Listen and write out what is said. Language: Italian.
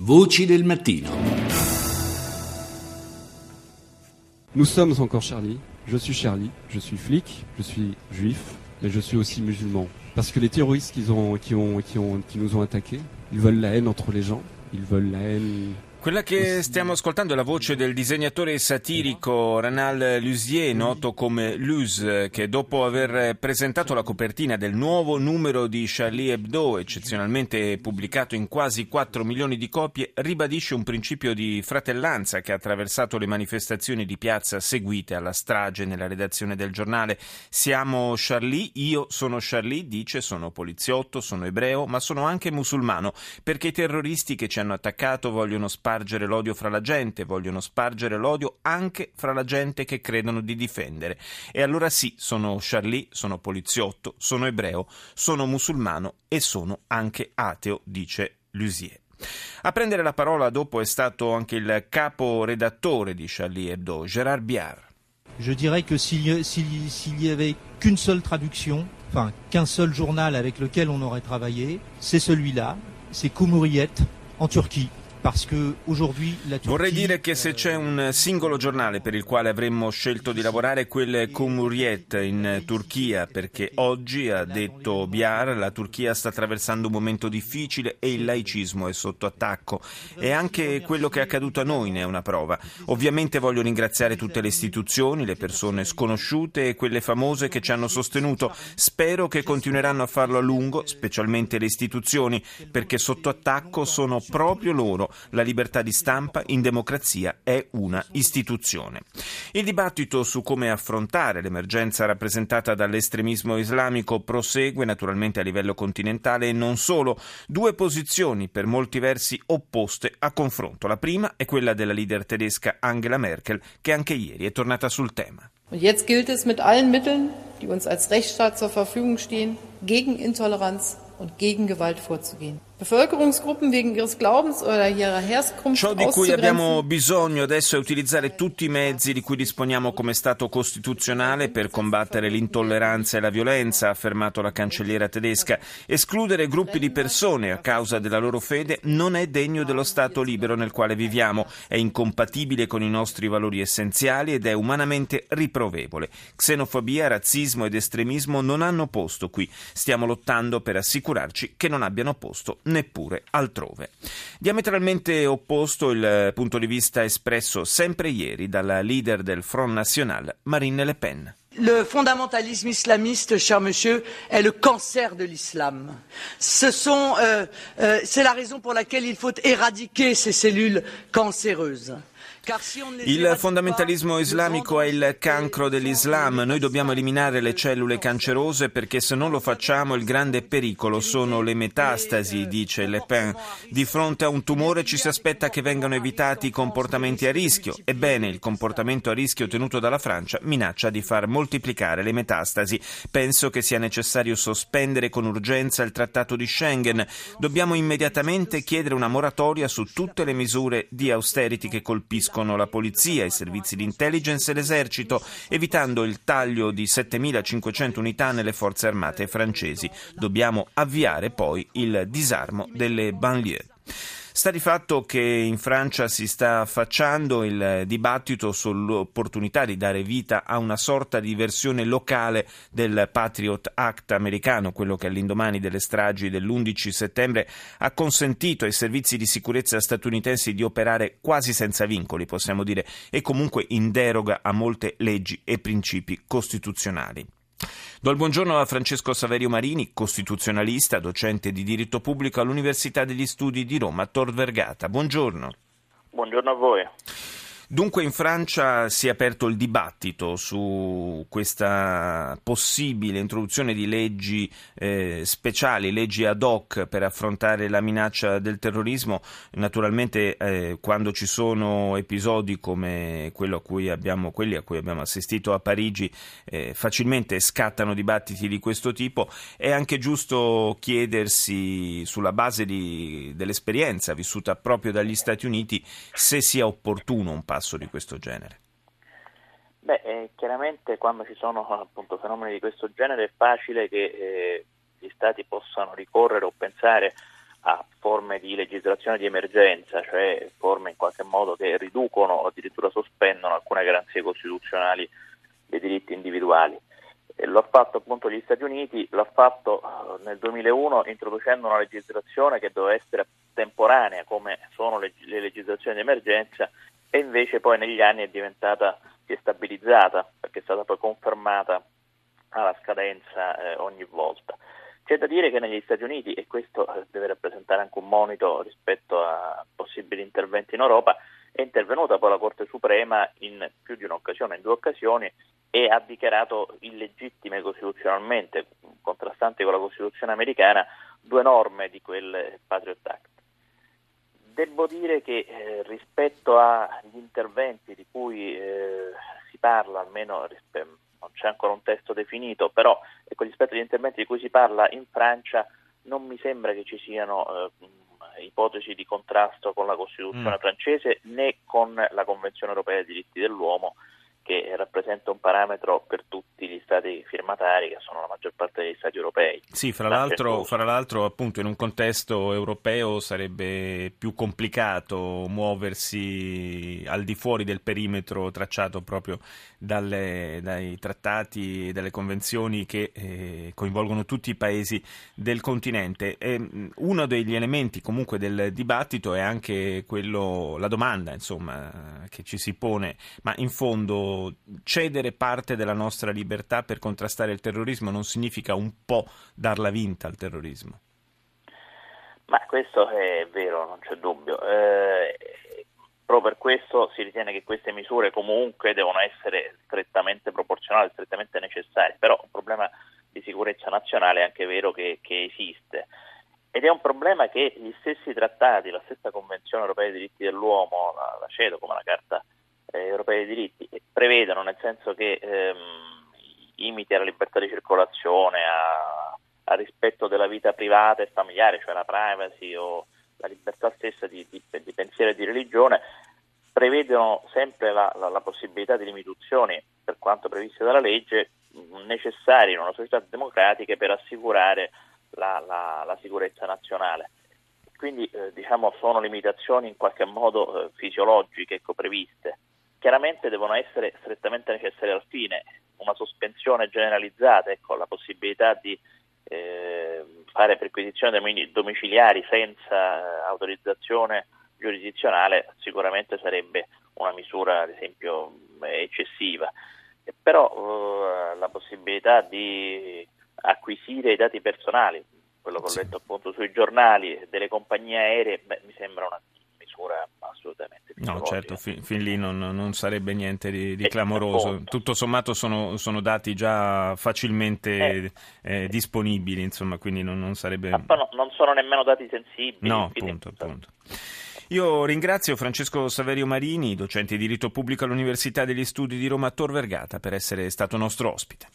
Voci del mattino. Nous sommes encore Charlie. Je suis Charlie. Je suis flic. Je suis juif. Mais je suis aussi musulman. Parce que les terroristes qui, qui nous ont attaqués, ils veulent la haine entre les gens. Ils veulent la haine Quella che stiamo ascoltando è la voce del disegnatore satirico Renal Lusier, noto come Luz, che dopo aver presentato la copertina del nuovo numero di Charlie Hebdo, eccezionalmente pubblicato in quasi 4 milioni di copie, ribadisce un principio di fratellanza che ha attraversato le manifestazioni di piazza seguite alla strage nella redazione del giornale. Siamo Charlie, io sono Charlie, dice, sono poliziotto, sono ebreo, ma sono anche musulmano, perché i terroristi che ci hanno attaccato vogliono sparare spargere l'odio fra la gente, vogliono spargere l'odio anche fra la gente che credono di difendere. E allora sì, sono Charlie, sono poliziotto, sono ebreo, sono musulmano e sono anche ateo, dice Lusier. A prendere la parola dopo è stato anche il capo redattore di Charlie Hebdo, Gérard Biard. Je dirais que s'il y, y, avait qu'une seule traduction, enfin qu'un seul journal avec lequel on aurait travaillé, c'est celui-là, c'est Cumhuriyet en Turquie. Vorrei dire che se c'è un singolo giornale per il quale avremmo scelto di lavorare è quel Cumhuriyet in Turchia, perché oggi, ha detto Biar, la Turchia sta attraversando un momento difficile e il laicismo è sotto attacco. E anche quello che è accaduto a noi ne è una prova. Ovviamente voglio ringraziare tutte le istituzioni, le persone sconosciute e quelle famose che ci hanno sostenuto. Spero che continueranno a farlo a lungo, specialmente le istituzioni, perché sotto attacco sono proprio loro la libertà di stampa in democrazia è una istituzione. Il dibattito su come affrontare l'emergenza rappresentata dall'estremismo islamico prosegue naturalmente a livello continentale e non solo. Due posizioni per molti versi opposte a confronto. La prima è quella della leader tedesca Angela Merkel, che anche ieri è tornata sul tema. Und jetzt gilt es mit allen Mitteln, die uns als Rechtsstaat zur Verfügung stehen, gegen Intoleranz und gegen Gewalt vorzugehen. Ciò di cui abbiamo bisogno adesso è utilizzare tutti i mezzi di cui disponiamo come Stato costituzionale per combattere l'intolleranza e la violenza, ha affermato la cancelliera tedesca. Escludere gruppi di persone a causa della loro fede non è degno dello Stato libero nel quale viviamo, è incompatibile con i nostri valori essenziali ed è umanamente riprovevole. Xenofobia, razzismo ed estremismo non hanno posto qui. Stiamo lottando per assicurarci che non abbiano posto neppure altrove. Diametralmente opposto il punto di vista espresso sempre ieri dalla leader del Front National, Marine Le Pen. Le fondamentalisme islamiste, cher monsieur, est le cancer de l'islam. Ce euh, euh, c'est la raison pour laquelle il faut éradiquer ces cellules cancéreuses. Il fondamentalismo islamico è il cancro dell'Islam. Noi dobbiamo eliminare le cellule cancerose perché se non lo facciamo il grande pericolo sono le metastasi, dice Le Pen. Di fronte a un tumore ci si aspetta che vengano evitati i comportamenti a rischio. Ebbene, il comportamento a rischio tenuto dalla Francia minaccia di far moltiplicare le metastasi. Penso che sia necessario sospendere con urgenza il trattato di Schengen. Dobbiamo immediatamente chiedere una moratoria su tutte le misure di austerity che colpiscono con la polizia, i servizi di intelligence e l'esercito, evitando il taglio di 7.500 unità nelle forze armate francesi. Dobbiamo avviare poi il disarmo delle banlieue. Sta di fatto che in Francia si sta affacciando il dibattito sull'opportunità di dare vita a una sorta di versione locale del Patriot Act americano, quello che all'indomani delle stragi dell'11 settembre ha consentito ai servizi di sicurezza statunitensi di operare quasi senza vincoli, possiamo dire, e comunque in deroga a molte leggi e principi costituzionali. Do il buongiorno a Francesco Saverio Marini, costituzionalista, docente di diritto pubblico all'Università degli Studi di Roma, Tor Vergata. Buongiorno. Buongiorno a voi. Dunque in Francia si è aperto il dibattito su questa possibile introduzione di leggi eh, speciali, leggi ad hoc per affrontare la minaccia del terrorismo. Naturalmente eh, quando ci sono episodi come a abbiamo, quelli a cui abbiamo assistito a Parigi eh, facilmente scattano dibattiti di questo tipo. È anche giusto chiedersi sulla base di, dell'esperienza vissuta proprio dagli Stati Uniti se sia opportuno un passo passo di questo genere? Beh, eh, chiaramente quando ci sono appunto, fenomeni di questo genere è facile che eh, gli stati possano ricorrere o pensare a forme di legislazione di emergenza, cioè forme in qualche modo che riducono o addirittura sospendono alcune garanzie costituzionali dei diritti individuali. E lo ha fatto appunto gli Stati Uniti, l'ha fatto eh, nel 2001 introducendo una legislazione che doveva essere temporanea come sono le, le legislazioni di emergenza e invece poi negli anni è diventata, si è stabilizzata perché è stata poi confermata alla scadenza eh, ogni volta. C'è da dire che negli Stati Uniti, e questo eh, deve rappresentare anche un monito rispetto a possibili interventi in Europa, è intervenuta poi la Corte Suprema in più di un'occasione, in due occasioni, e ha dichiarato illegittime costituzionalmente, contrastanti con la Costituzione americana, due norme di quel Patriot Act. Devo dire che eh, rispetto agli interventi di cui eh, si parla, almeno non c'è ancora un testo definito, però ecco, rispetto agli interventi di cui si parla in Francia non mi sembra che ci siano eh, ipotesi di contrasto con la Costituzione mm. francese né con la Convenzione europea dei diritti dell'uomo che rappresenta un parametro per tutti gli stati firmatari, che sono la maggior parte degli stati europei. Sì, fra l'altro, fra l'altro, appunto in un contesto europeo sarebbe più complicato muoversi al di fuori del perimetro tracciato proprio dalle, dai trattati e dalle convenzioni che eh, coinvolgono tutti i paesi del continente. E, uno degli elementi comunque del dibattito è anche quello, la domanda insomma, che ci si pone, ma in fondo cedere parte della nostra libertà per contrastare il terrorismo non significa un po' darla vinta al terrorismo? Ma questo è vero, non c'è dubbio. Eh, proprio per questo si ritiene che queste misure comunque devono essere strettamente proporzionali, strettamente necessarie, però un problema di sicurezza nazionale è anche vero che, che esiste. Ed è un problema che gli stessi trattati, la stessa Convenzione europea dei diritti dell'uomo, la, la CEDO come la Carta eh, europea dei diritti prevedono, nel senso che ehm, imiti alla libertà di circolazione, al rispetto della vita privata e familiare, cioè la privacy o la libertà stessa di, di, di pensiero e di religione, prevedono sempre la, la, la, possibilità di limitazioni, per quanto previste dalla legge, necessarie in una società democratica per assicurare la, la sicurezza nazionale. Quindi eh, diciamo, sono limitazioni in qualche modo eh, fisiologiche ecco, previste chiaramente devono essere strettamente necessarie al fine, una sospensione generalizzata, ecco, la possibilità di eh, fare perquisizioni domiciliari senza eh, autorizzazione giurisdizionale sicuramente sarebbe una misura ad esempio eccessiva, però eh, la possibilità di acquisire i dati personali, quello che ho letto appunto sui giornali delle compagnie aeree, beh, mi sembra una misura assolutamente No, certo, fin, fin lì non, non, sarebbe niente di, di clamoroso. Tutto sommato sono, sono, dati già facilmente eh. Eh, disponibili, insomma, quindi non, non sarebbe... Ma no, non sono nemmeno dati sensibili. No, appunto, appunto. Io ringrazio Francesco Saverio Marini, docente di diritto pubblico all'Università degli Studi di Roma Tor Vergata, per essere stato nostro ospite.